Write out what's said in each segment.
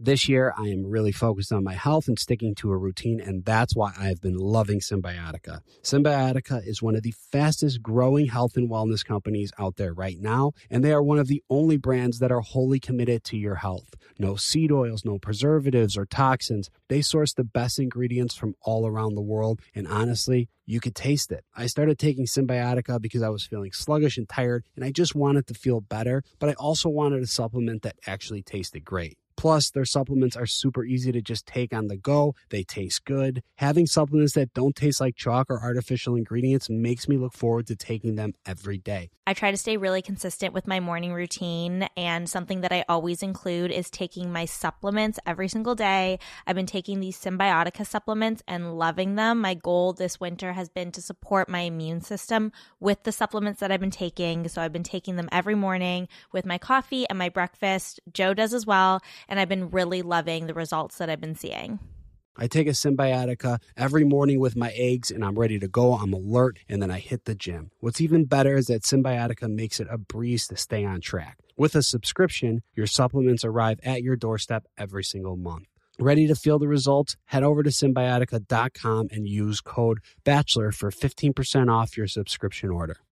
This year, I am really focused on my health and sticking to a routine, and that's why I've been loving Cymbiotika. Cymbiotika is one of the fastest growing health and wellness companies out there right now, and they are one of the only brands that are wholly committed to your health. No seed oils, no preservatives or toxins. They source the best ingredients from all around the world, and honestly, you could taste it. I started taking Cymbiotika because I was feeling sluggish and tired, and I just wanted to feel better, but I also wanted a supplement that actually tasted great. Plus, their supplements are super easy to just take on the go. They taste good. Having supplements that don't taste like chalk or artificial ingredients makes me look forward to taking them every day. I try to stay really consistent with my morning routine, and something that I always include is taking my supplements every single day. I've been taking these Cymbiotika supplements and loving them. My goal this winter has been to support my immune system with the supplements that I've been taking. So I've been taking them every morning with my coffee and my breakfast. Joe does as well I've been really loving the results that I've been seeing. I take a Cymbiotika every morning with my eggs and I'm ready to go. I'm alert and then I hit the gym. What's even better is that Cymbiotika makes it a breeze to stay on track. With a subscription, your supplements arrive at your doorstep every single month. Ready to feel the results? Head over to cymbiotika.com and use code BACHELOR for 15% off your subscription order.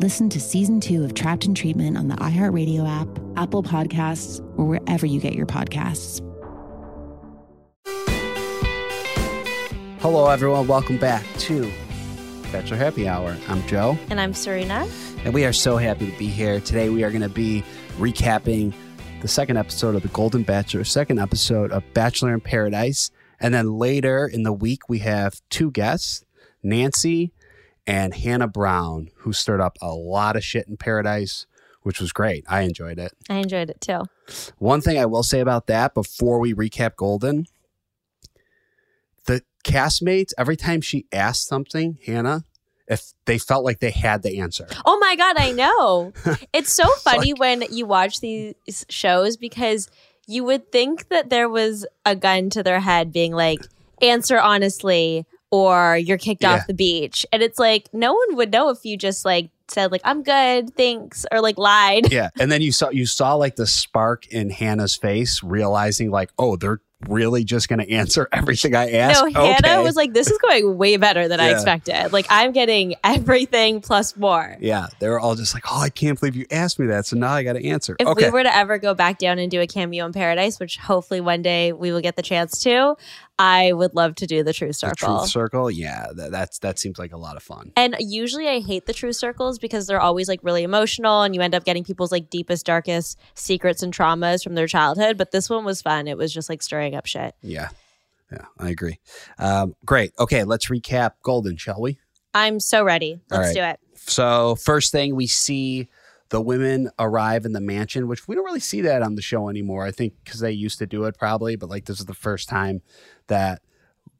Listen to season two of Trapped in Treatment on the iHeartRadio app, Apple Podcasts, or wherever you get your podcasts. Hello, everyone. Welcome back to Bachelor Happy Hour. I'm Joe. And I'm Serena. And we are so happy to be here. Today, we are going to be recapping the second episode of The Golden Bachelor, second episode of Bachelor in Paradise. And then later in the week, we have two guests Nancy and Hannah Brown, who stirred up a lot of shit in Paradise, which was great. I enjoyed it. I enjoyed it too. One thing I will say about that before we recap Golden, the castmates, every time she asked something, Hannah, if they felt like they had the answer. Oh my God, I know. it's so funny like, when you watch these shows because you would think that there was a gun to their head being like, answer honestly or you're kicked yeah. off the beach. And it's like no one would know if you just like said like I'm good, thanks, or like lied. Yeah. And then you saw you saw like the spark in Hannah's face, realizing like, oh, they're really just going to answer everything I ask? No, okay. Hannah was like, this is going way better than yeah. I expected. Like, I'm getting everything plus more. Yeah. They were all just like, oh, I can't believe you asked me that. So now I got to answer. If okay. we were to ever go back down and do a cameo in paradise, which hopefully one day we will get the chance to, I would love to do the true Circle. The truth Circle, yeah, that, that's that seems like a lot of fun. And usually, I hate the true Circles because they're always like really emotional, and you end up getting people's like deepest, darkest secrets and traumas from their childhood. But this one was fun. It was just like stirring up shit. Yeah, yeah, I agree. Um, great. Okay, let's recap Golden, shall we? I'm so ready. Let's right. do it. So first thing we see the women arrive in the mansion, which we don't really see that on the show anymore. I think because they used to do it probably, but like this is the first time that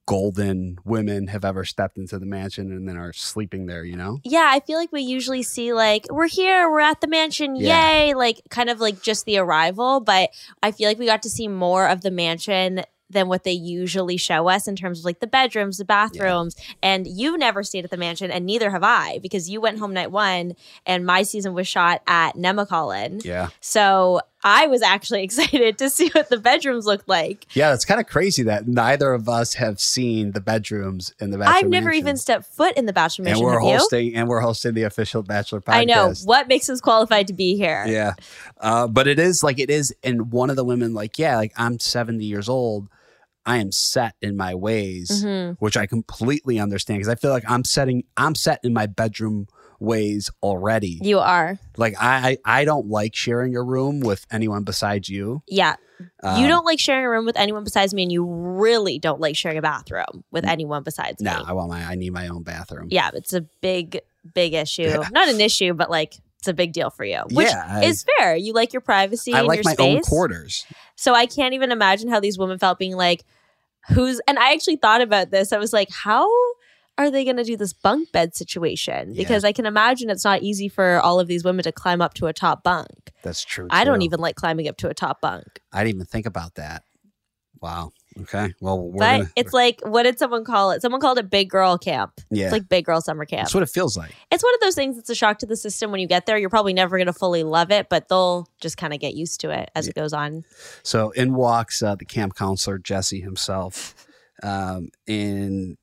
golden women have ever stepped into the mansion and then are sleeping there, you know? Yeah, I feel like we usually see like we're here, we're at the mansion, yeah. yay, like kind of like just the arrival, but I feel like we got to see more of the mansion than what they usually show us in terms of like the bedrooms, the bathrooms. Yeah. And you've never stayed at the mansion, and neither have I, because you went home night one, and my season was shot at Nemacolin. Yeah. So I was actually excited to see what the bedrooms looked like. Yeah, it's kind of crazy that neither of us have seen the bedrooms in the Bachelor. I've never mansion. even stepped foot in the Bachelor Mansion. and we're hosting, and we're hosting the official Bachelor podcast. I know what makes us qualified to be here. Yeah, uh, but it is like it is, and one of the women like, yeah, like I'm 70 years old I am set in my ways, Mhm. which I completely understand because I feel like I'm setting I'm set in my bedroom ways already. You are. Like I I I don't like sharing a room with anyone besides you. Yeah. Um, you don't like sharing a room with anyone besides me, and you really don't like sharing a bathroom with anyone besides No, me. No, I want my I need my own bathroom. Yeah, it's a big, big issue. Yeah. Not an issue, but like it's a big deal for you, which Yeah, I- is fair. You like your privacy I and like your my space. own quarters. So I can't even imagine how these women felt being like, who's, and I actually thought about this. I was like, how are they going to do this bunk bed situation? Yeah. Because I can imagine it's not easy for all of these women to climb up to a top bunk. That's true. I don't even like climbing up to a top bunk. I didn't even think about that. Wow. Okay. Well, we're but gonna, it's like, what did someone call it? Someone called it big girl camp. yeah. It's like big girl summer camp. That's what it feels like. it's one of those things that's a shock to the system when you get there. You're probably never going to fully love it, but they'll just kind of get used to it as it goes on. So in walks uh, the camp counselor Jesse himself, um, and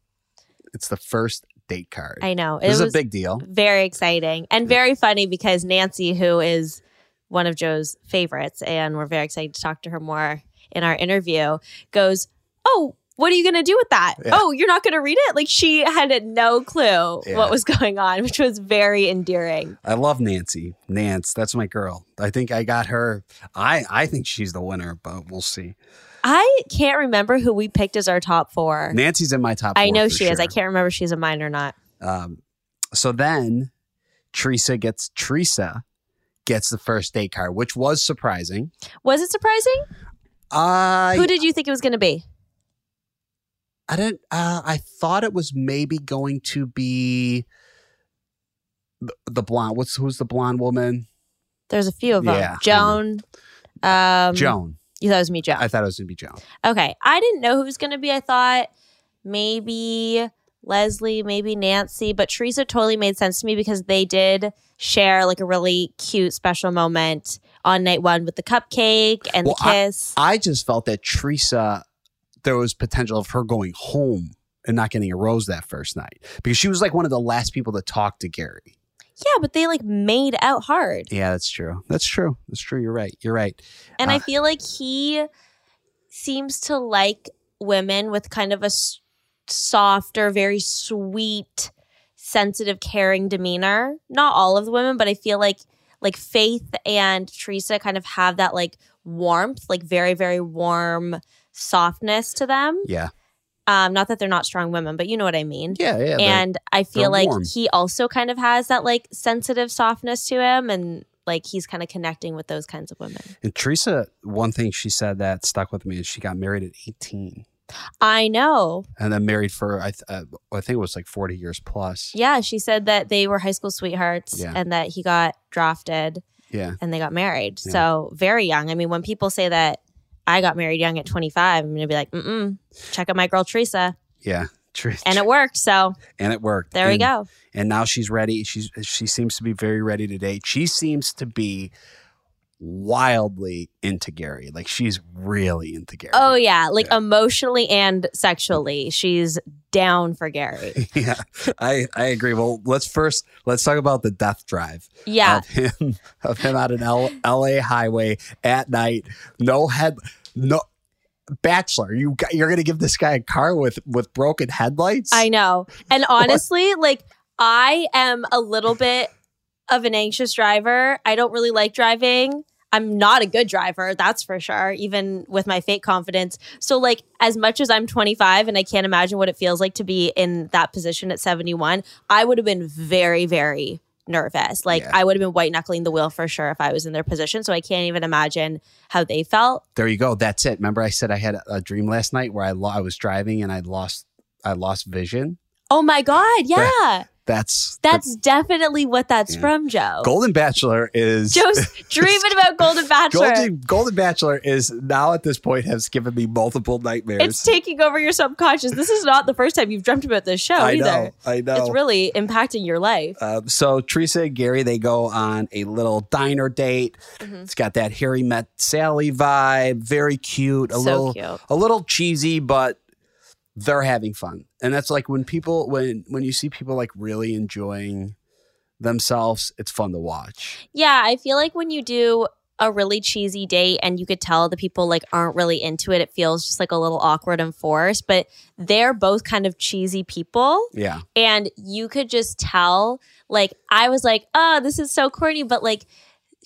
it's the first date card. I know. It is was a big deal. very exciting and very funny because Nancy, who is one of Joe's favorites, and we're very excited to talk to her more in our interview, goes, Oh, what are you going to do with that? Yeah. Oh, you're not going to read it? Like she had no clue Yeah. what was going on, which was very endearing. I love Nancy. Nance, that's my girl. I think I got her. I I think she's the winner, but we'll see. I can't remember who we picked as our top four. Nancy's in my top. I know she is. I can't remember if she's a mine or not. Um, so then Theresa gets Theresa gets the first date card, which was surprising. Was it surprising? I Who did you think it was going to be? I didn't. Uh, I thought it was maybe going to be the, the blonde. What's who's the blonde woman? There's a few of them. Yeah, Joan. Um, Joan. You thought it was me, Joan. I thought it was gonna be Joan. okay. I didn't know who was going to be. I thought maybe Leslie, maybe Nancy, but Theresa totally made sense to me because they did share like a really cute special moment on night one with the cupcake and Well, the kiss. I just felt that Theresa, there was potential of her going home and not getting a rose that first night because she was like one of the last people to talk to Gerry. yeah, but they like made out hard. Yeah, that's true. That's true. That's true. You're right. You're right. And I Uh, feel like he seems to like women with kind of a s- softer, very sweet, sensitive, caring demeanor. Not all of the women, but I feel like like Faith and Theresa kind of have that like warmth, like very, very warm softness to them. Yeah. Um, not that they're not strong women, but you know what I mean. Yeah. Yeah. and I feel like warm. he also kind of has that like sensitive softness to him and like he's kind of connecting with those kinds of women. And Theresa, one thing she said that stuck with me is she got married at 18 I know. and then married for, I, th- uh, I think it was like 40 years plus. Yeah, she said that they were high school sweethearts Yeah. and that he got drafted Yeah. and they got married. Yeah. So very young. I mean, when people say that I got married young at 25, I'm going to be like, mm-mm, check out my girl Theresa. Yeah. And it worked. So and it worked. there we go. And now she's ready. She's she seems to be very ready to date. She seems to be wildly into Gerry. Like she's really into Gerry. Oh, yeah. Like Yeah. emotionally and sexually, she's down for Gerry. yeah. I I agree. Well, let's first let's talk about the death drive. Yeah. Of him of him on an L, LA highway at night. No head no Bachelor, you got, you're gonna give this guy a car with with broken headlights? I know. And honestly, like I am a little bit of an anxious driver. I don't really like driving. I'm not a good driver, that's for sure, even with my fake confidence. So like as much as I'm 25 and I can't imagine what it feels like to be in that position at 71, I would have been very very nervous. Like Yeah. I would have been white knuckling the wheel for sure if I was in their position. So I can't even imagine how they felt. There you go. That's it. Remember, I said I had a, dream last night where I lo- I was driving and I lost I lost vision. Oh my god, yeah. That's That's definitely what that's Yeah. from, Joe. Golden Bachelor is Joe's dreaming about Golden Bachelor. Golden Golden Bachelor is now at this point has given me multiple nightmares. it's taking over your subconscious. This is not the first time you've dreamt about this show I either. know. I know. It's really impacting your life. Um, so Theresa and Gerry they go on a little diner date. Mm-hmm. It's got that Harry met Sally vibe. Very cute. A So little cute. a little cheesy, but they're having fun. And that's like when people when when you see people like really enjoying themselves, it's fun to watch. Yeah, I feel like when you do a really cheesy date and you could tell the people like aren't really into it. It feels just like a little awkward and forced, but they're both kind of cheesy people. Yeah. And you could just tell, like, I was like, oh, this is so corny, but like,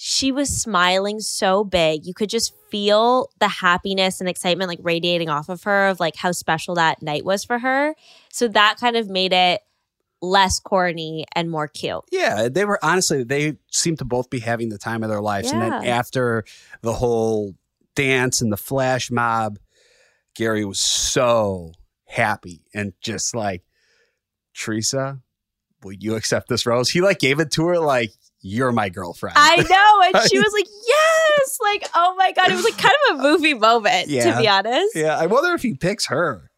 she was smiling so big. You could just feel the happiness and excitement like radiating off of her of like how special that night was for her. So that kind of made it less corny and more cute. Yeah, they were honestly they seemed to both be having the time of their lives. And then after the whole dance and the flash mob, Gerry was so happy and just like, Theresa, will you accept this rose? He like gave it to her like, you're my girlfriend. I know. And she was like, yes. Like, oh my God. It was like kind of a movie moment, Yeah. to be honest. yeah, I wonder if he picks her.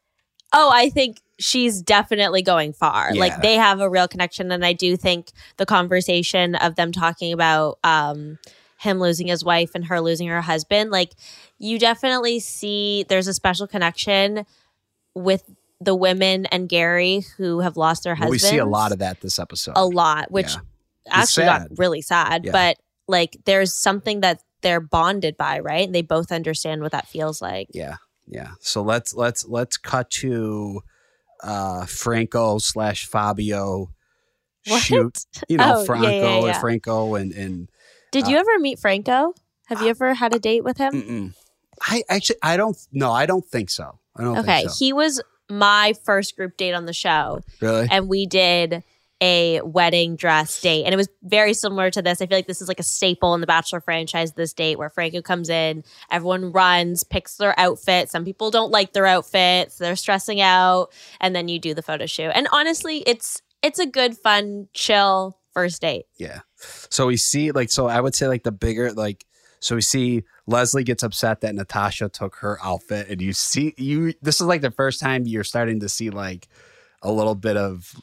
Oh, I think she's definitely going far. Yeah. Like they have a real connection. And I do think the conversation of them talking about um him losing his wife and her losing her husband, like you definitely see there's a special connection with the women and Gerry who have lost their Well, we see a lot of that this episode. a lot, which Yeah. Actually got really sad. Yeah. But like there's something that they're bonded by, right? And they both understand what that feels like. Yeah, yeah. So let's let's let's cut to uh Franco slash Fabio What? shoot. You know, Oh, yeah, Franco yeah, and yeah. Franco and and Did you ever meet Franco? Have you ever had a date with him? mm-mm. I actually I don't no, I don't think so. I don't Okay, think so. he was my first group date on the show, really? and we did a wedding dress date, and it was very similar to this. I feel like this is like a staple in the Bachelor franchise. This date where Franco comes in, everyone runs, picks their outfit. Some people don't like their outfits; they're stressing out, and then you do the photo shoot. And honestly, it's it's a good, fun, chill first date. Yeah. So we see like so I would say like the bigger like so we see Leslie gets upset that Natasha took her outfit and you see you this is like the first time you're starting to see like a little bit of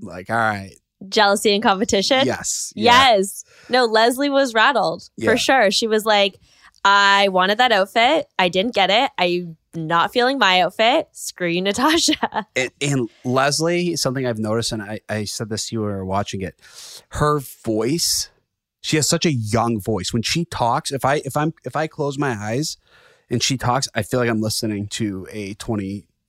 like all right Jealousy and competition. yes yeah, Yes. No, Leslie was rattled Yeah. for sure. She was like, I wanted that outfit. I didn't get it. I'm not feeling my outfit. Screw you, Natasha. and, and Leslie something I've noticed and I, I said this to you were watching it her voice she has such a young voice when she talks if I if I'm if I close my eyes and she talks I feel like I'm listening to a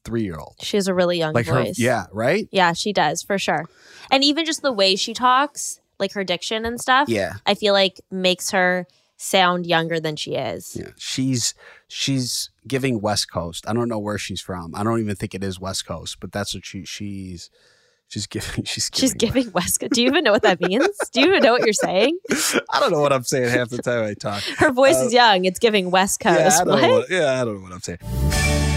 23 year old She has a really young like her voice. yeah right Yeah, she does for sure. And even just the way she talks, like her diction and stuff, yeah I feel like makes her sound younger than she is. Yeah, she's she's giving West Coast. I don't know where she's from. I don't even think it is West Coast, but that's what she she's she's giving. She's giving. She's giving West Coast. Do you even know what that means? Do you even know what you're saying? I don't know what I'm saying half the time I talk. Her voice Uh, is young. It's giving West Coast. Yeah, I what? what, yeah, I don't know what I'm saying.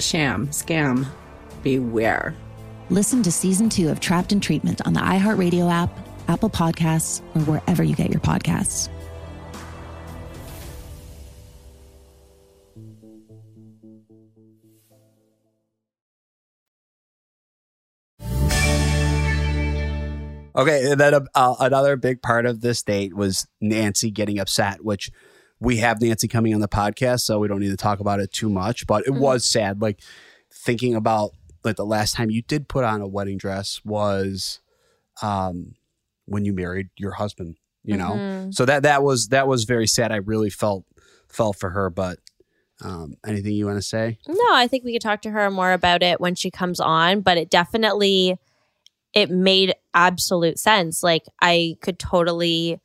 sham scam beware. Listen to season two of trapped in treatment on the iheartradio app apple podcasts or wherever you get your podcasts. Okay, and then uh, another big part of this date was Nancy getting upset, which we have Nancy coming on the podcast, so we don't need to talk about it too much. But it mm-hmm. was sad, like thinking about like the last time you did put on a wedding dress was um, when you married your husband. You know, mm-hmm. so that that was that was very sad. I really felt felt for her, but um, anything you want to say? No, I think we could talk to her more about it when she comes on, but it definitely it made absolute sense. Like I could totally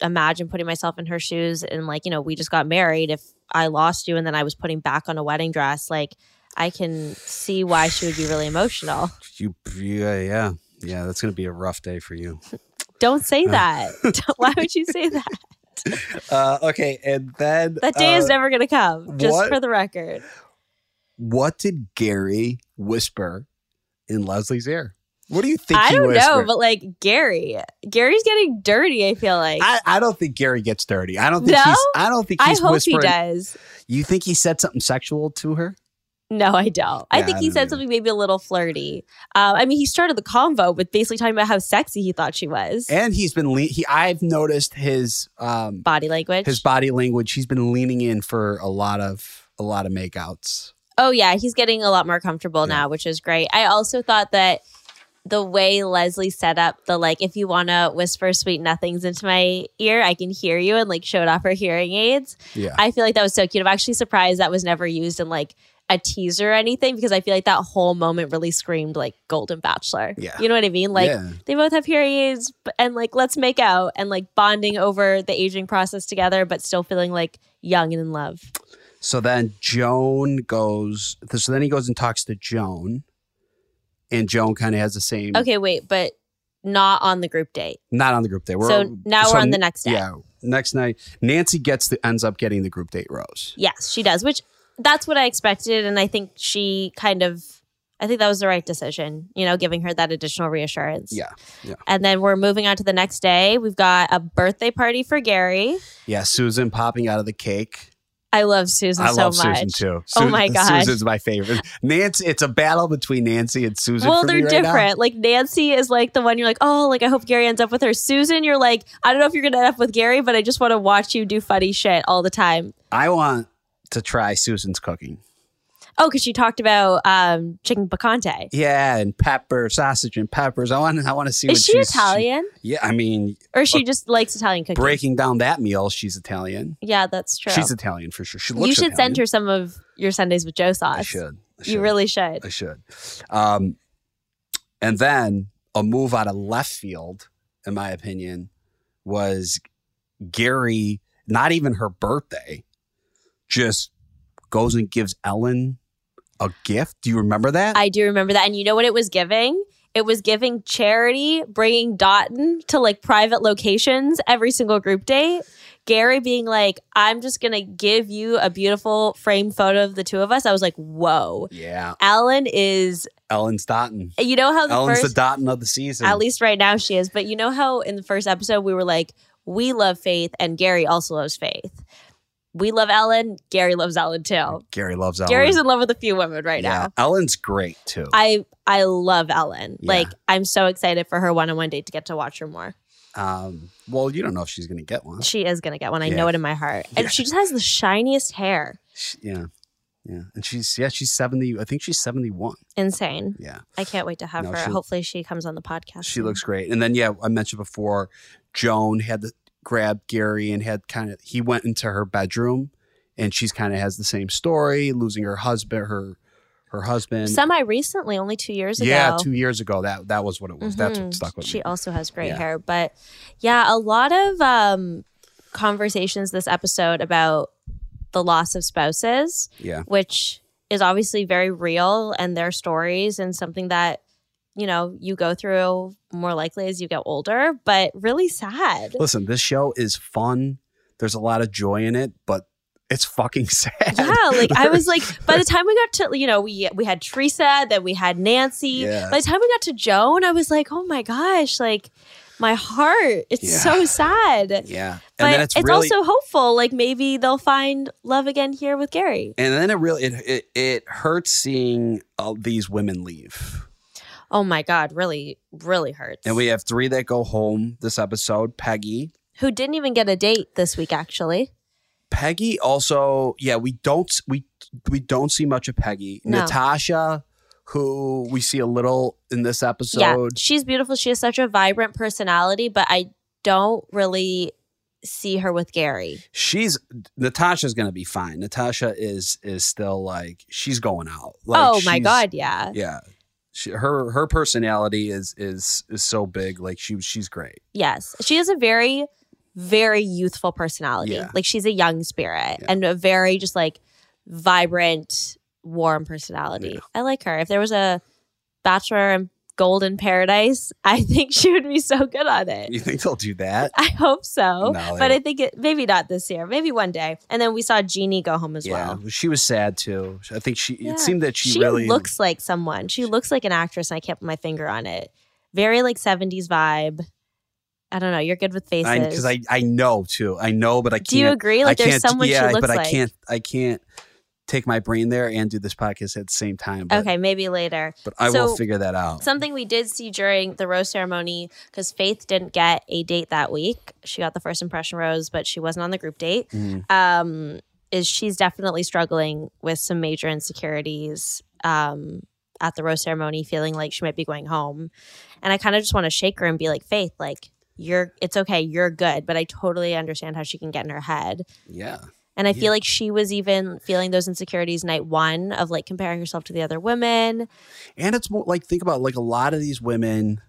imagine putting myself in her shoes and like, you know, we just got married. If I lost you and then I was putting back on a wedding dress, like I can see why she would be really emotional. You yeah, yeah. Yeah, that's gonna be a rough day for you. Don't say that. why would you say that? Uh, okay, and then that day uh, is never gonna come. Just what, for the record. What did Gerry whisper in Leslie's ear? What do you think? I don't know, but like Gerry, Gerry's getting dirty. I feel like I, I don't think Gerry gets dirty. I don't think no? he's. I don't think he's I hope whispering. he does. You think he said something sexual to her? No, I don't. Yeah, I think I he said know. something maybe a little flirty. Um, I mean, he started the convo with basically talking about how sexy he thought she was, and he's been. Le- he, I've noticed his um, body language. His body language. He's been leaning in for a lot of a lot of makeouts. Oh yeah, he's getting a lot more comfortable yeah. now, which is great. I also thought that the way Leslie set up the like, if you want to whisper sweet nothings into my ear, I can hear you, and like showed off her hearing aids. Yeah, I feel like that was so cute. I'm actually surprised that was never used in like a teaser or anything because I feel like that whole moment really screamed like Golden Bachelor. Yeah. You know what I mean? Like yeah. they both have hearing aids and like let's make out and like bonding over the aging process together, but still feeling like young and in love. So then Joan goes. So then he goes and talks to Joan, and Joan kind of has the same. Okay, wait, but not on the group date. Not on the group date. We're, so now so we're on the next day. Yeah, next night. Nancy gets the ends up getting the group date rose. Yes, she does. Which that's what I expected, and I think she kind of. I think that was the right decision, you know, giving her that additional reassurance. Yeah. Yeah. And then we're moving on to the next day. We've got a birthday party for Gerry. Yeah, Susan popping out of the cake. I love Susan I so love much. Susan too. oh my god, Susan's my favorite. Nancy, it's a battle between Nancy and Susan. Well, they're right different. Now. Like Nancy is like the one you're like, oh, like I hope Gerry ends up with her. Susan, you're like, I don't know if you're gonna end up with Gerry, but I just want to watch you do funny shit all the time. I want to try Susan's cooking. Oh, because she talked about um, chicken picante. Yeah, and pepper, sausage and peppers. I want. I want to see. What she Is she Italian? She, yeah, I mean, or she just likes Italian cooking. Breaking down that meal, she's Italian. Yeah, that's true. She's Italian for sure. She looks. You should Italian. send her some of your Sundays with Joe sauce. I should. I should. You really should. I should. Um, and then a move out of left field, in my opinion, was Gerry. Not even her birthday, just goes and gives Ellen a gift? Do you remember that? I do remember that. And you know what it was giving? It was giving charity, bringing Dotun to like private locations every single group date. Gerry being like, I'm just going to give you a beautiful framed photo of the two of us. I was like, whoa. Yeah. Ellen is. Ellen's Dotun. You know how the Ellen's first, the Dotun of the season. At least right now she is. But you know how in the first episode we were like, we love Faith and Gerry also loves Faith. We love Ellen. Gerry loves Ellen too. Gerry loves Ellen. Gerry's in love with a few women right yeah, now. Ellen's great too. I I love Ellen. Yeah. Like I'm so excited for her one-on-one date to get to watch her more. um, well, you don't know if she's going to get one. She is gonna get one. I Yeah. know it in my heart. And she just has the shiniest hair. She- yeah, yeah, and she's yeah, she's seventy. I think she's seventy-one. Insane. Yeah, I can't wait to have No, her. she- Hopefully she comes on the podcast. she soon. looks great. And then yeah, I mentioned before, Joan had the, grabbed Gerry and had kind of he went into her bedroom, and she's kind of has the same story, losing her husband, her her husband. semi recently, only two years ago. yeah, two years ago. That that was what it was. That's Mhm. what stuck with She me. She also has gray Yeah. hair. But yeah, a lot of um, conversations this episode about the loss of spouses, Yeah. which is obviously very real and their stories and something that, you know, you go through more likely as you get older, but really sad. Listen, this show is fun. There's a lot of joy in it, but it's fucking sad. Yeah, like I was like, by the time we got to, you know, we we had Theresa, then we had Nancy. Yeah. By the time we got to Joan, I was like, oh my gosh, like my heart, it's Yeah. so sad. Yeah. But And then it's, it's, really also hopeful. Like maybe they'll find love again here with Gerry. and then it really it it, it hurts seeing all these women leave. Oh my God, really, really hurts. And we have three that go home this episode. Peggy. Who didn't even get a date this week, actually. Peggy also, yeah, we don't we we don't see much of Peggy. No. Natasha, who we see a little in this episode. yeah, she's beautiful. She has such a vibrant personality, but I don't really see her with Gerry. She's Natasha's gonna be fine. Natasha is is still like she's going out. Like, oh my God, yeah. Yeah. She, her her personality is is is so big. Like she she's great. Yes. She has a very, very youthful personality. Yeah. Like she's a young spirit and a very just like vibrant, warm personality. I like her. If there was a Bachelor in Golden Paradise, I think she would be so good on it. You think they'll do that? I hope so. No, but I think it maybe not this year, maybe one day. And then we saw Jeannie go home as yeah, well. she was sad too. I think she. Yeah. It seemed that she, really looks like someone. She looks like an actress, and I can't put my finger on it. Very like 70s vibe. I don't know. You're good with faces. because I, I know too. I know, but I can't. Do you agree? Like, I there's someone she yeah, looks but I like. can't. I can't take my brain there and do this podcast at the same time. But, okay, maybe later. but I So, will figure that out. Something we did see during the rose ceremony because Faith didn't get a date that week. She got the first impression rose, but she wasn't on the group date. Mhm. Um, is she's definitely struggling with some major insecurities um, at the rose ceremony, feeling like she might be going home. And I kind of just want to shake her and be like, Faith, like you're, it's okay, you're good. But I totally understand how she can get in her head. Yeah. And I feel like she was even feeling those insecurities night one of like comparing herself to the other women. And it's more like think about like a lot of these women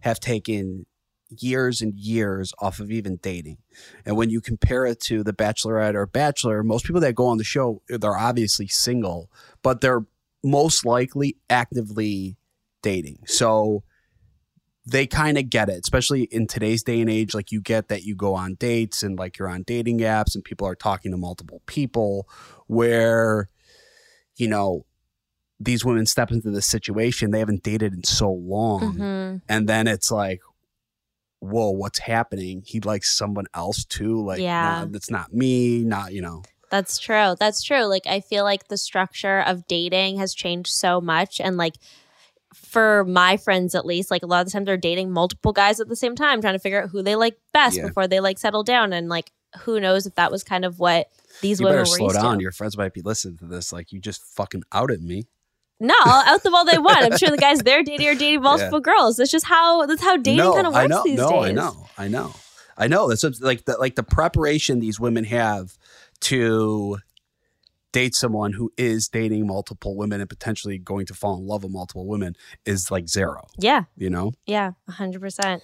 have taken years and years off of even dating. And when you compare it to the bachelorette or bachelor, most people that go on the show, they're obviously single, but they're most likely actively dating. So they kind of get it, especially in today's day and age. Like you get that you go on dates and like you're on dating apps and people are talking to multiple people where, you know, these women step into this situation they haven't dated in so long Mhm. and then it's like whoa what's happening he likes someone else too like Yeah. nah, that's not me not you know That's true. That's true. Like I feel like the structure of dating has changed so much and like for my friends at least, like a lot of the time they're dating multiple guys at the same time, trying to figure out who they like best Yeah. before they like settle down. And like who knows if that was kind of what these you women better were slow used down to. your friends might be listening to this like you just fucking outed me No, I'll out them all they want. I'm sure the guys they're dating are dating multiple girls. That's just how that's how dating no kind of works i know these no days. i know i know i know that's what- like the like the preparation these women have to date someone who is dating multiple women and potentially going to fall in love with multiple women is like zero Yeah. you know Yeah. hundred percent.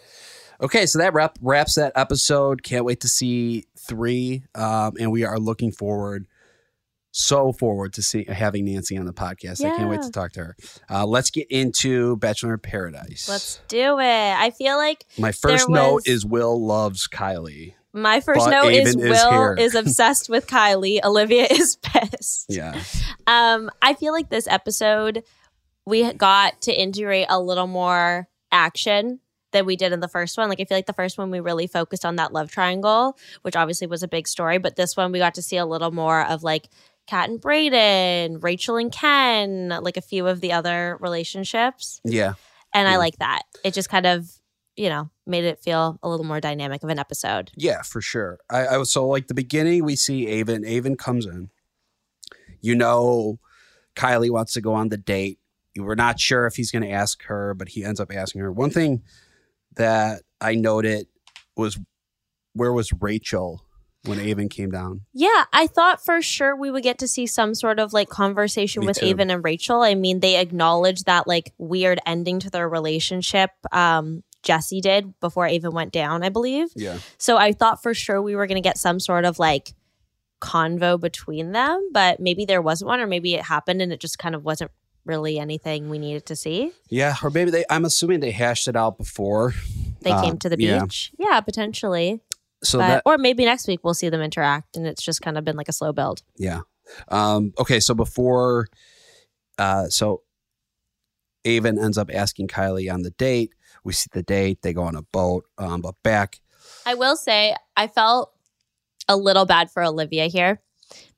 Okay, so that wrap, wraps that episode. Can't wait to see three, um, and we are looking forward, so forward to see having Nancy on the podcast. I can't wait to talk to her. Uh, let's get into Bachelor in Paradise. Let's do it. I feel like My first there note was- is Will loves Kylee. My first But note is is Will here. is obsessed with Kylee. Olivia is pissed. Yeah, Um, I feel like this episode we got to integrate a little more action than we did in the first one. Like I feel like the first one we really focused on that love triangle, which obviously was a big story, but this one we got to see a little more of like Kat and Brayden, Rachel and Ken, like a few of the other relationships. Yeah. And I like that. It just kind of, you know, made it feel a little more dynamic of an episode. Yeah, for sure. I, I was so like the beginning. We see Aven. Aven comes in. You know, Kylee wants to go on the date. We're not sure if he's going to ask her, but he ends up asking her. One thing that I noted was where was Rachel when Aven came down? Yeah, I thought for sure we would get to see some sort of like conversation Me with too. Aven and Rachel. I mean, they acknowledge that like weird ending to their relationship. Um, Jesse did before I even went down, I believe. Yeah. So I thought for sure we were going to get some sort of like convo between them, but maybe there wasn't one, or maybe it happened and it just kind of wasn't really anything we needed to see. Yeah, or maybe they. I'm assuming they hashed it out before They Uh, came to the yeah. beach. Yeah, potentially. So But- that or maybe next week we'll see them interact and it's just kind of been like a slow build. Yeah. Um, okay, so before uh so Aven ends up asking Kylee on the date. We see the date, they go on a boat, um, but back I will say I felt a little bad for Olivia here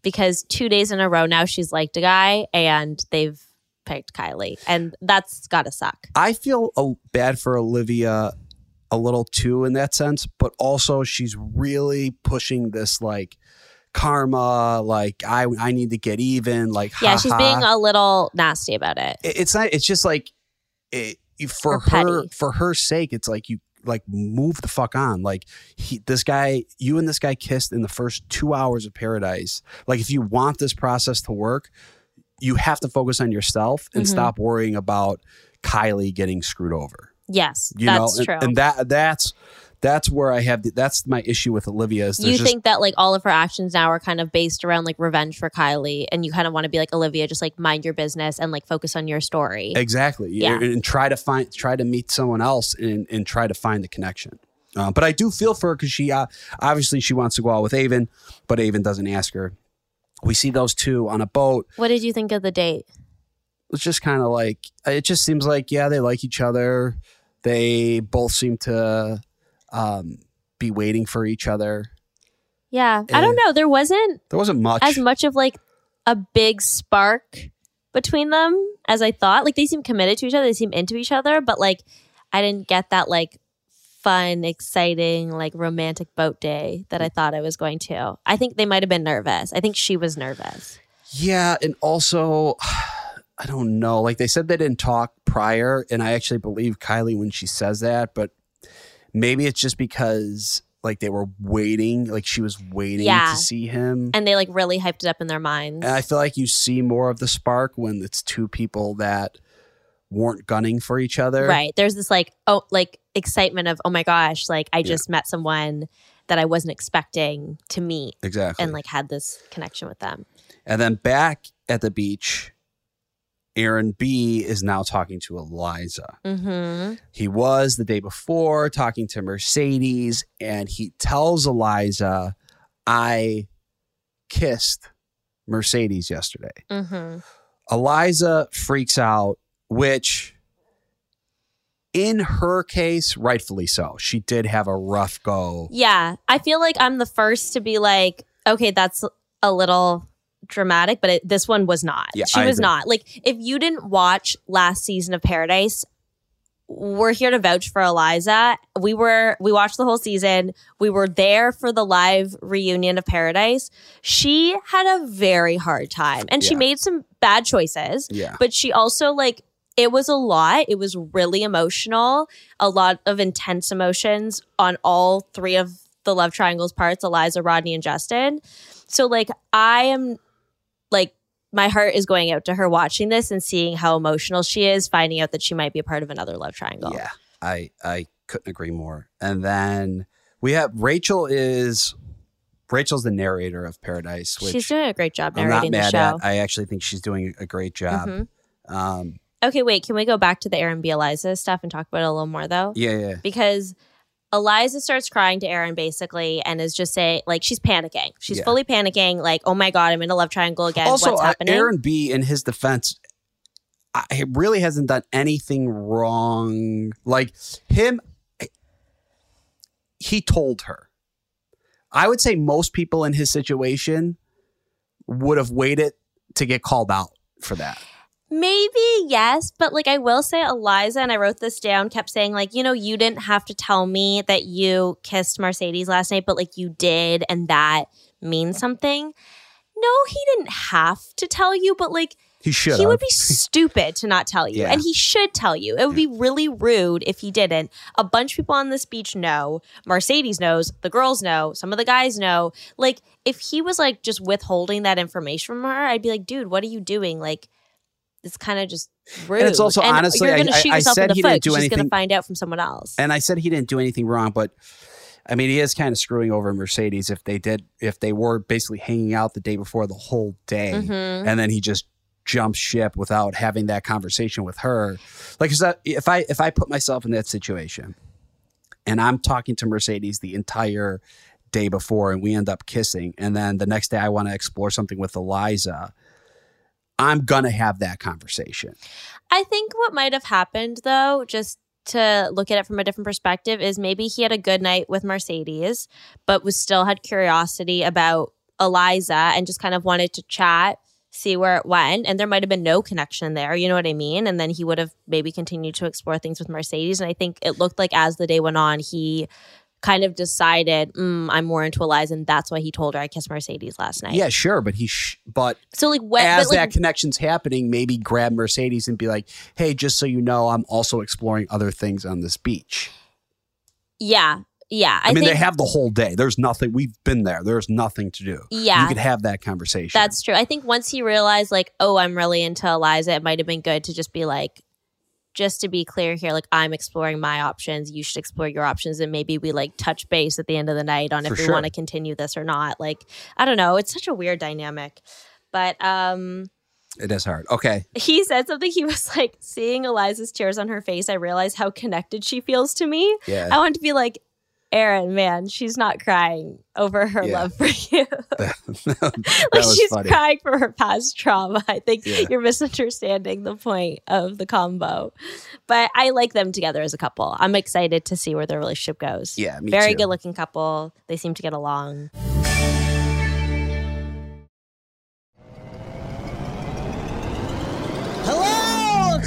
because two days in a row now she's liked a guy and they've picked Kylee. And that's gotta suck. I feel a, bad for Olivia a little too in that sense, but also she's really pushing this like karma, like I I need to get even, like Yeah, ha she's being a little nasty about it. it- it's not it's just like it, for Or her petty. for her sake it's like you like move the fuck on like he this guy you and this guy kissed in the first two hours of paradise like if you want this process to work you have to focus on yourself and Mhm. stop worrying about kylee getting screwed over Yes, you that's know true. and, and that that's that's where i have the, that's my issue with olivia is you there's just think that like all of her actions now are kind of based around like revenge for Kylee and you kind of want to be like Olivia, just like mind your business and like focus on your story. Exactly. Yeah. And, and try to find, try to meet someone else and, and try to find the connection. Uh, but I do feel for her because she uh, obviously she wants to go out with Aven, but Aven doesn't ask her. We see those two on a boat. What did you think of the date? It's just kind of like it just seems like yeah they like each other. They both seem to um, be waiting for each other. Yeah, I don't Eh. know. There wasn't There wasn't much. as much of like a big spark between them as I thought. Like they seem committed to each other, they seem into each other, but like I didn't get that like fun, exciting, like romantic boat day that I thought I was going to. I think they might have been nervous. I think she was nervous. Yeah, and also I don't know. Like they said they didn't talk prior, and I actually believe Kylee when she says that, but maybe it's just because like they were waiting, like she was waiting Yeah. to see him. And they like really hyped it up in their minds. And I feel like you see more of the spark when it's two people that weren't gunning for each other. Right. There's this like oh like excitement of oh my gosh, like I just met someone that I wasn't expecting to meet Exactly. and like had this connection with them. And then back at the beach, Aaron B is now talking to Eliza. Mm-hmm. He was the day before talking to Mercedes, and he tells Eliza, I kissed Mercedes yesterday. Mm-hmm. Eliza freaks out, which in her case, rightfully so. She did have a rough go. Yeah. I feel like I'm the first to be like, okay, that's a little dramatic, but it, this one was not. Yeah, she I was agree. not. Like, if you didn't watch last season of Paradise, we're here to vouch for Eliza. We were we watched the whole season. We were there for the live reunion of Paradise. She had a very hard time and she made some bad choices. Yeah. But she also like it was a lot. It was really emotional. A lot of intense emotions on all three of the love triangles parts, Eliza, Rodney, and Justin. So like I am like my heart is going out to her watching this and seeing how emotional she is, finding out that she might be a part of another love triangle. Yeah, I I couldn't agree more. And then we have Rachel is Rachel's the narrator of Paradise, which She's doing a great job I'm not narrating the mad show. at. I actually think she's doing a great job. Mhm. Um, Okay, wait, can we go back to the Aaron B. Eliza stuff and talk about it a little more though? yeah, yeah, Because Eliza starts crying to Aaron basically and is just saying like she's panicking. She's Yeah. fully panicking, like, oh my God, I'm in a love triangle again. also, What's uh, happening? Aaron B. In his defense, I, he really hasn't done anything wrong. Like him he told her. I would say most people in his situation would have waited to get called out for that. Maybe yes, but like I will say, Eliza, and I wrote this down, kept saying, like, you know, you didn't have to tell me that you kissed Mercedes last night, but like you did, and that means something. No, he didn't have to tell you, but like He should. he would be stupid to not tell you. Yeah. And he should tell you. It would be really rude if he didn't. A bunch of people on this beach know. Mercedes knows. The girls know. Some of the guys know. Like, if he was like just withholding that information from her, I'd be like, dude, what are you doing? Like, it's kind of just rude. And it's also, honestly, you're I- going to I- shoot I yourself said in the he foot. didn't do You're going to find out from someone else. And I said he didn't do anything wrong, but I mean, he is kind of screwing over Mercedes if they did, if they were basically hanging out the day before the whole day, Mhm. and then he just jumps ship without having that conversation with her. Like, is that- if I if I put myself in that situation, and I'm talking to Mercedes the entire day before, and we end up kissing, and then the next day I want to explore something with Eliza. I'm gonna have that conversation. I think what might have happened though, just to look at it from a different perspective, is maybe he had a good night with Mercedes, but was still had curiosity about Eliza and just kind of wanted to chat, see where it went. And there might have been no connection there, you know what I mean? And then he would have maybe continued to explore things with Mercedes. And I think it looked like as the day went on, he kind of decided, mm, I'm more into Eliza, and that's why he told her I kissed Mercedes last night. Yeah, sure, but he sh- but So like when as but, like, that connection's happening, maybe grab Mercedes and be like, "Hey, just so you know, I'm also exploring other things on this beach." yeah, yeah. I, I, mean, think they have the whole day. There's nothing. We've been there. There's nothing to do. Yeah. you could have that conversation. That's true. I think once he realized, like, oh, I'm really into Eliza, it might have been good to just be like, just to be clear here, like, I'm exploring my options. You should explore your options. And maybe we like touch base at the end of the night on For if we want to continue this or not. Like, I don't know. It's such a weird dynamic. But um, it is hard. Okay, he said something. He was like, seeing Eliza's tears on her face, I realized how connected she feels to me. Yeah. I want to be like, Aaron, man, she's not crying over her Yeah. love for you. that like she's funny. crying for her past trauma. I think Yeah. you're misunderstanding the point of the combo. But I like them together as a couple. I'm excited to see where their relationship goes. Yeah, me Very too. good looking couple. They seem to get along.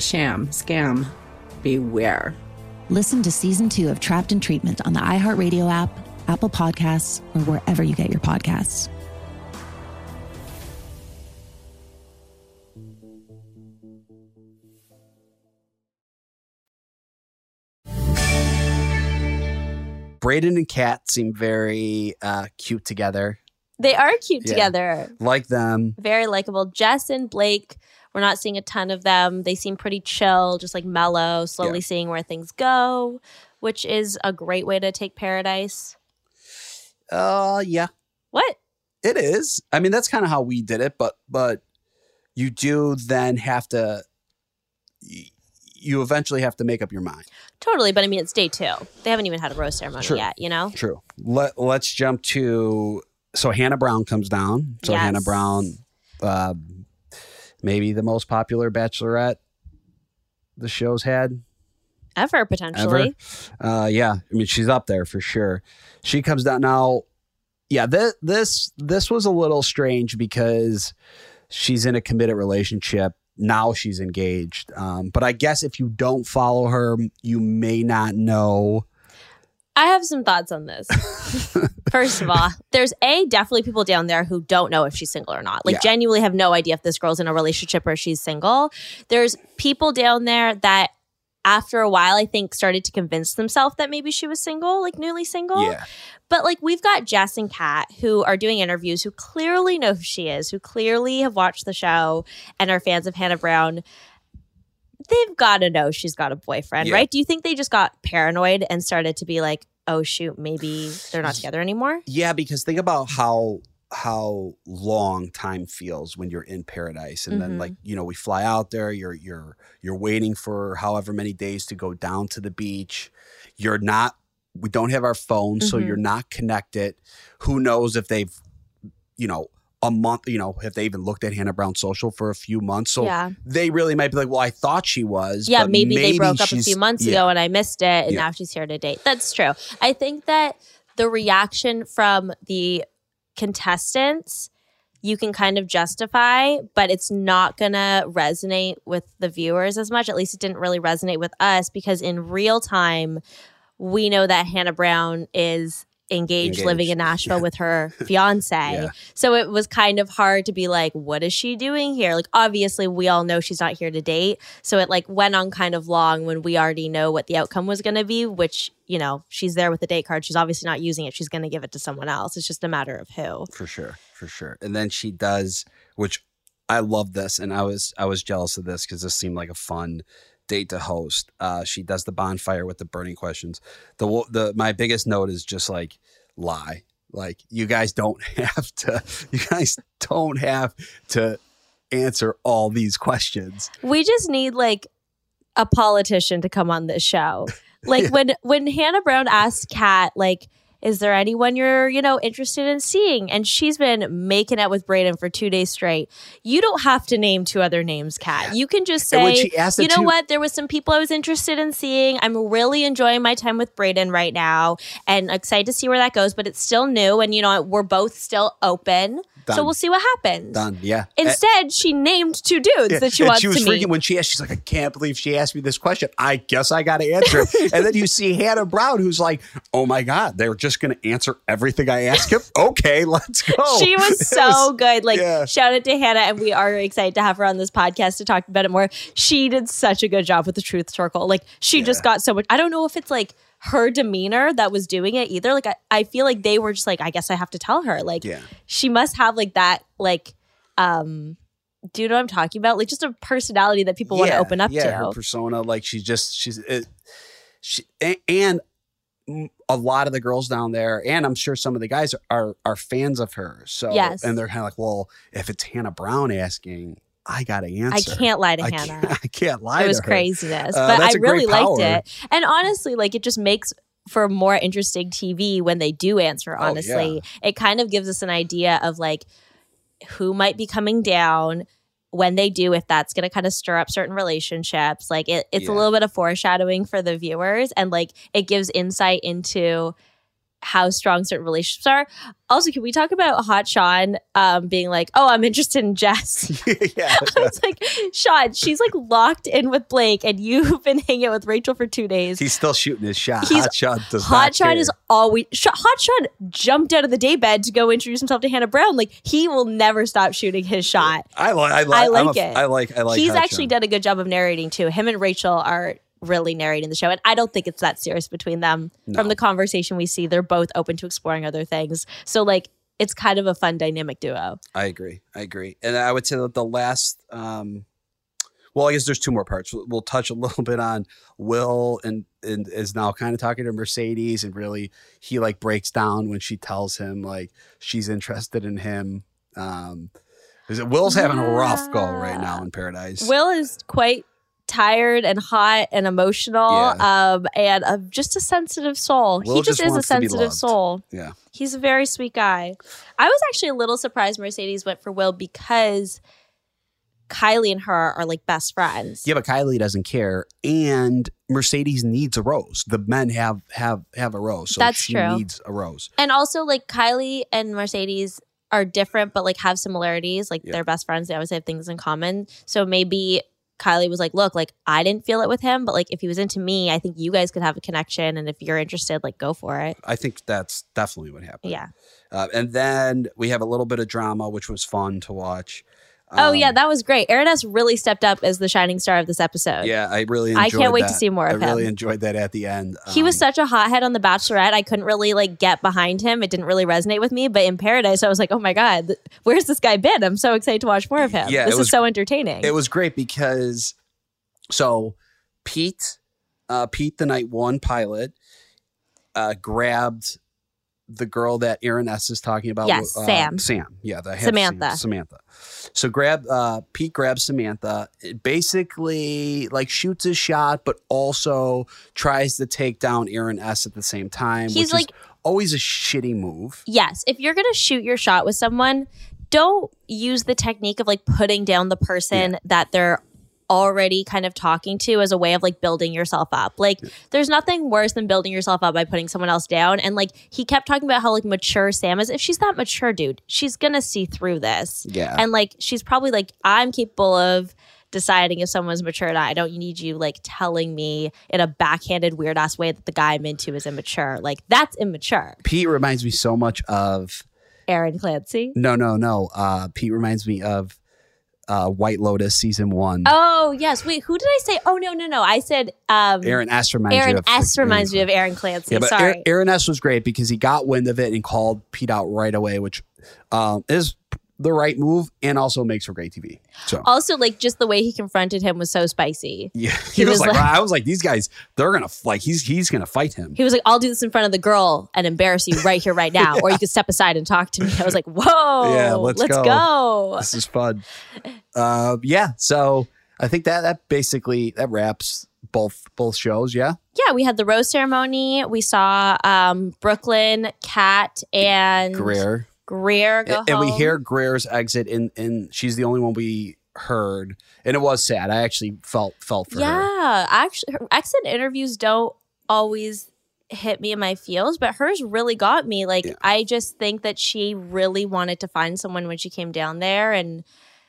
sham, scam, beware. Listen to season two of Trapped in Treatment on the iHeartRadio app, Apple Podcasts, or wherever you get your podcasts. Brayden and Kat seem very uh, cute together. They are cute Yeah. together. Like them. Very likable. Jess and Blake, we're not seeing a ton of them. They seem pretty chill, just like mellow, slowly Yeah. seeing where things go, which is a great way to take paradise. Uh, yeah, What? it is. I mean, that's kind of how we did it, but but you do then have to. You eventually have to make up your mind. Totally, but I mean, it's day two. They haven't even had a rose ceremony True. yet, you know? True. Let Let's jump to so Hannah Brown comes down. So Yes. Hannah Brown, uh, maybe the most popular Bachelorette the show's had. Ever, ever. potentially. Uh, yeah, I mean she's up there for sure. She comes down now. Yeah, this this this was a little strange because she's in a committed relationship. Now she's engaged. Um, but I guess if you don't follow her, you may not know. I have some thoughts on this. First of all, there's a definitely people down there who don't know if she's single or not. Like Yeah. genuinely have no idea if this girl's in a relationship or she's single. There's people down there that after a while I think started to convince themselves that maybe she was single, like newly single. Yeah. But like we've got Jess and Kat who are doing interviews who clearly know who she is, who clearly have watched the show and are fans of Hannah Brown. They've got to know she's got a boyfriend, Yeah. right? Do you think they just got paranoid and started to be like, "Oh shoot, maybe they're not together anymore"? Yeah, because think about how how long time feels when you're in paradise and then Mhm. like you know we fly out there you're you're you're waiting for however many days to go down to the beach you're not we don't have our phones so Mhm. you're not connected who knows if they've you know a month you know if they even looked at hannah brown social for a few months so Yeah. they really might be like well i thought she was Yeah, but maybe, they broke up a few months yeah. ago and I missed it, and Yeah. now she's here to date. That's true. I think that the reaction from the contestants you can kind of justify, but it's not gonna resonate with the viewers as much. At least it didn't really resonate with us because in real time, we know that Hannah Brown is engaged, living in Engaged. Nashville with her fiance. Yeah. So it was kind of hard to be like, what is she doing here? Like, obviously, we all know she's not here to date. So it like went on kind of long when we already know what the outcome was going to be, which, you know, she's there with the date card. She's obviously not using it. She's going to give it to someone else. It's just a matter of who. for sure for sure and then she does which i love this and i was i was jealous of this because this seemed like a fun date to host. Uh she does the bonfire with the burning questions. The the my biggest note is just like lie. Like you guys don't have to you guys don't have to answer all these questions. We just need like a politician to come on this show. Like when when Hannah Brown asked Kat, like, is there anyone you're, you know, interested in seeing? And she's been making out with Brayden for two days straight. You don't have to name two other names, Kat. You can just say, she asked the you know two- what? There was some people I was interested in seeing. I'm really enjoying my time with Brayden right now and excited to see where that goes, but it's still new. And, you know, we're both still open. So we'll see what happens. done yeah eh, Instead, she named two dudes Yeah, that she wants she was to meet. when she asked. She's like, I can't believe she asked me this question. I guess I got to answer it. and then you see Hannah Brown, who's like, Oh my god, they're just going to answer everything I ask him. okay, let's go. she was so good. Like, yeah. shout out to Hannah, and we are excited to have her on this podcast to talk about it more. She did such a good job with the Truth Circle. Like, she just got so much. I don't know if it's like her demeanor that was doing it either. Like, I, I feel like they were just like, I guess I have to tell her. Like, Yeah. she must have like that, like, um, do you know what I'm talking about? Like, just a personality that people want to open up yeah, to. her persona, like she's just she's it, she and a lot of the girls down there, and I'm sure some of the guys are are fans of her. So Yes. and they're kind of like, well, if it's Hannah Brown asking, I got to answer. I can't lie to I Hannah. Can't, I can't lie. it was craziness, Uh, but I that's a great really liked it. And honestly, like it just makes for more interesting TV when they do answer. Oh, Honestly, it kind of gives us an idea of like who might be coming down when they do if that's going to kind of stir up certain relationships like it, it's a little bit of foreshadowing for the viewers and like it gives insight into how strong certain relationships are also can we talk about hot sean um, being like oh i'm interested in jess yeah. I was like, Sean, she's like locked in with Blake, and you've been hanging out with Rachel for two days. He's still shooting his shot. He's- Hot shot does Hot Sean care. is always Sh- Hot Sean jumped out of the daybed to go introduce himself to Hannah Brown. Like he will never stop shooting his shot. I like. I I like. like a- it. I like. I like. He's Hot actually Sean. done a good job of narrating too. Him and Rachel are really narrating the show, and I don't think it's that serious between them. From the conversation we see, they're both open to exploring other things. So like, it's kind of a fun dynamic duo. I agree. I agree. And I would say that the last, um, well, I guess there's two more parts. We'll, we'll touch a little bit on Will and, and is now kind of talking to Mercedes and really he like breaks down when she tells him like she's interested in him. Um, is it Will's having a rough go right now in paradise. Will is quite tired and hot and emotional, um, and uh, just a sensitive soul. Will he just, just is a wants to be sensitive soul. Yeah. He's a very sweet guy. I was actually a little surprised Mercedes went for Will because Kylee and her are like best friends. Yeah, but Kylee doesn't care, and Mercedes needs a rose. The men have have have a rose, so That's she true. needs a rose. And also, like Kylee and Mercedes are different, but like have similarities. Like they're best friends. They always have things in common. So maybe Kylee was like, "Look, like I didn't feel it with him, but like if he was into me, I think you guys could have a connection. And if you're interested, like go for it." I think that's definitely what happened. Yeah. Uh, and then we have a little bit of drama, which was fun to watch. Oh yeah, Um, that was great. Aaron S really stepped up as the shining star of this episode. yeah, I really. I can't wait to see more of him. I really enjoyed that at the end. He was Um, such a hothead on The Bachelorette. I couldn't really like get behind him. It didn't really resonate with me. But in Paradise, I was like, oh my God, th- where's this guy been? I'm so excited to watch more of him. Yeah, this was- is so entertaining. It was great because so Pete, uh, Pete, the night one pilot, uh, grabbed the girl that Aaron S is talking about. Yes, uh, Sam. Sam. Yeah, the Samantha. Sam- Samantha. So grab uh, Pete grabs Samantha. It basically like shoots his shot, but also tries to take down Aaron S at the same time. He's like- always a shitty move. yes, if you're going to shoot your shot with someone, don't use the technique of like putting down the person that they're already kind of talking to as a way of like building yourself up. Like there's nothing worse than building yourself up by putting someone else down. And like he kept talking about how like mature Sam is. If she's that mature, dude, she's gonna see through this. Yeah. And like she's probably like, I'm capable of deciding if someone's mature or not. I don't need you like telling me in a backhanded weird ass way that the guy I'm into is immature. Like that's immature. Pete reminds me so much of Aaron Clancy. no, no, no. Uh, Pete reminds me of uh, White Lotus season one. Oh yes. Wait, who did I say? Oh no, no, no. I said um Aaron S reminds Aaron you of S reminds me of Aaron Clancy. Yeah, but Sorry. Aaron, Aaron S was great because he got wind of it and called Pete out right away, which um, is the right move and also makes for great TV. So also, like just the way he confronted him was so spicy. yeah, he he, was, was like, like- I was like, these guys, they're gonna like he's he's gonna fight him. He was like, "I'll do this in front of the girl and embarrass you right here, right now, or you can step aside and talk to me." I was like, "Whoa, yeah, let's, let's go. go." This is fun. Uh, yeah, so I think that that basically that wraps both both shows. Yeah, Yeah, we had the rose ceremony. We saw um, Brooklyn, Cat, and Greer. Greer go and, and we hear Greer's exit, and and she's the only one we heard, and it was sad. I actually felt felt for her. Yeah, actually, her exit interviews don't always hit me in my feels, but hers really got me. Like, I just think that she really wanted to find someone when she came down there, and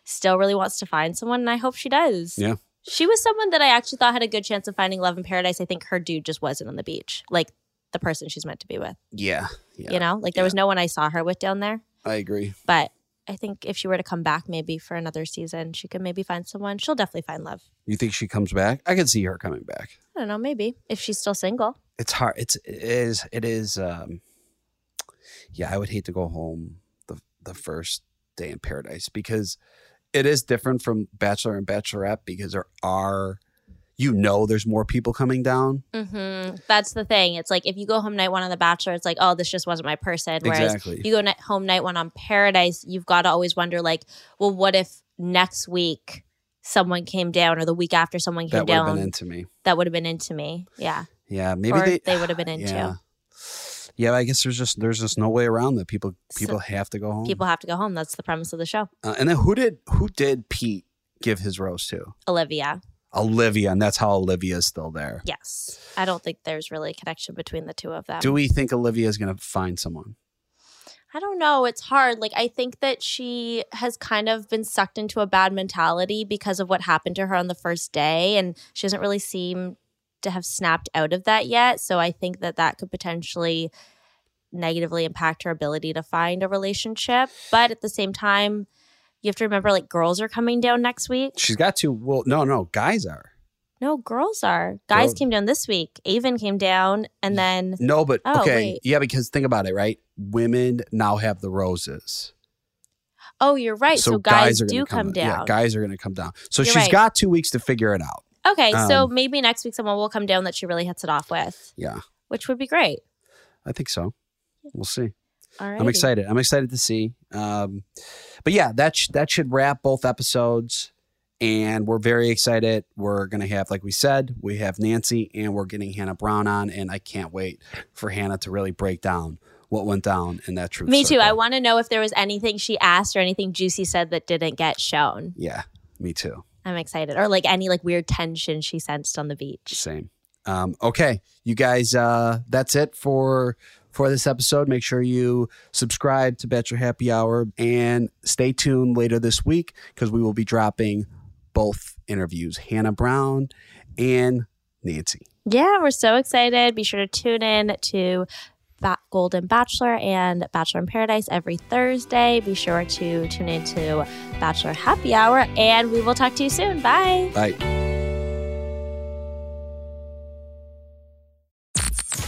still really wants to find someone. And I hope she does. Yeah. She was someone that I actually thought had a good chance of finding love in paradise. I think her dude just wasn't on the beach, like the person she's meant to be with. Yeah, yeah, You know, like there was no one I saw her with down there. I agree. But I think if she were to come back maybe for another season, she could maybe find someone. She'll definitely find love. You think she comes back? I could see her coming back. I don't know, maybe if she's still single. It's hard. It's it is it is. Um, yeah, I would hate to go home the the first day in paradise because it is different from Bachelor and Bachelorette because there are, you know, there's more people coming down. hmm That's the thing. It's like if you go home night one on The Bachelor, it's like, oh, this just wasn't my person. Whereas Exactly. you go night, home night one on Paradise, you've got to always wonder, like, well, what if next week someone came down or the week after someone came That would have down been into me. that would have been into me. Yeah. Yeah, maybe or they, would have been into. Yeah. Yeah, I guess there's just there's just no way around that. People people have to go home. People have to go home. That's the premise of the show. Uh, and then who did who did Pete give his rose to? Olivia. Olivia, and that's how Olivia is still there. Yes. I don't think there's really a connection between the two of them. Do we think Olivia is going to find someone? I don't know. It's hard. Like, I think that she has kind of been sucked into a bad mentality because of what happened to her on the first day. And she doesn't really seem to have snapped out of that yet. So I think that that could potentially negatively impact her ability to find a relationship. But at the same time, you have to remember like girls are coming down next week. She's got to. Well, no, no, guys are. No, girls are. Guys came down this week. Aven came down and then No, but Oh, okay, wait. yeah, because think about it, right? Women now have the roses, Oh, you're right. So, guys, are do come, down. Yeah, guys are going to come down. So You're she's right. got two weeks to figure it out. Okay, so Um, maybe next week someone will come down that she really hits it off with, Yeah, which would be great. I think so. We'll see. All right. I'm excited. I'm excited to see. Um, but yeah, that sh- that should wrap both episodes, and we're very excited. We're gonna have, like we said, we have Nancy, and we're getting Hannah Brown on, and I can't wait for Hannah to really break down what went down in that truth. Me too. I want to know if there was anything she asked or anything juicy said that didn't get shown. Yeah, me too. I'm excited. Or like any like weird tension she sensed on the beach. Same. Um, okay, you guys, uh, that's it for for this episode. Make sure you subscribe to Bachelor Happy Hour and stay tuned later this week because we will be dropping both interviews, Hannah Brown and Nancy. Yeah, we're so excited. Be sure to tune in to Golden Bachelor and Bachelor in Paradise every Thursday. Be sure to tune in to Bachelor Happy Hour, and we will talk to you soon. Bye. Bye.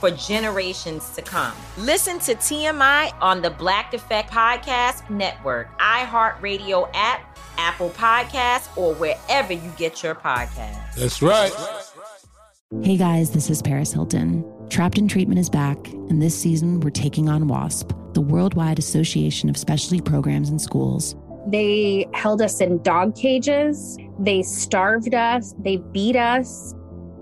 for generations to come. Listen to TMI on the Black Effect Podcast Network, iHeartRadio app, Apple Podcasts, or wherever you get your podcasts. That's right. Hey guys, this is Paris Hilton. Trapped in Treatment is back, and this season we're taking on WASP, the Worldwide Association of Specialty Programs in Schools. They held us in dog cages. They starved us. They beat us.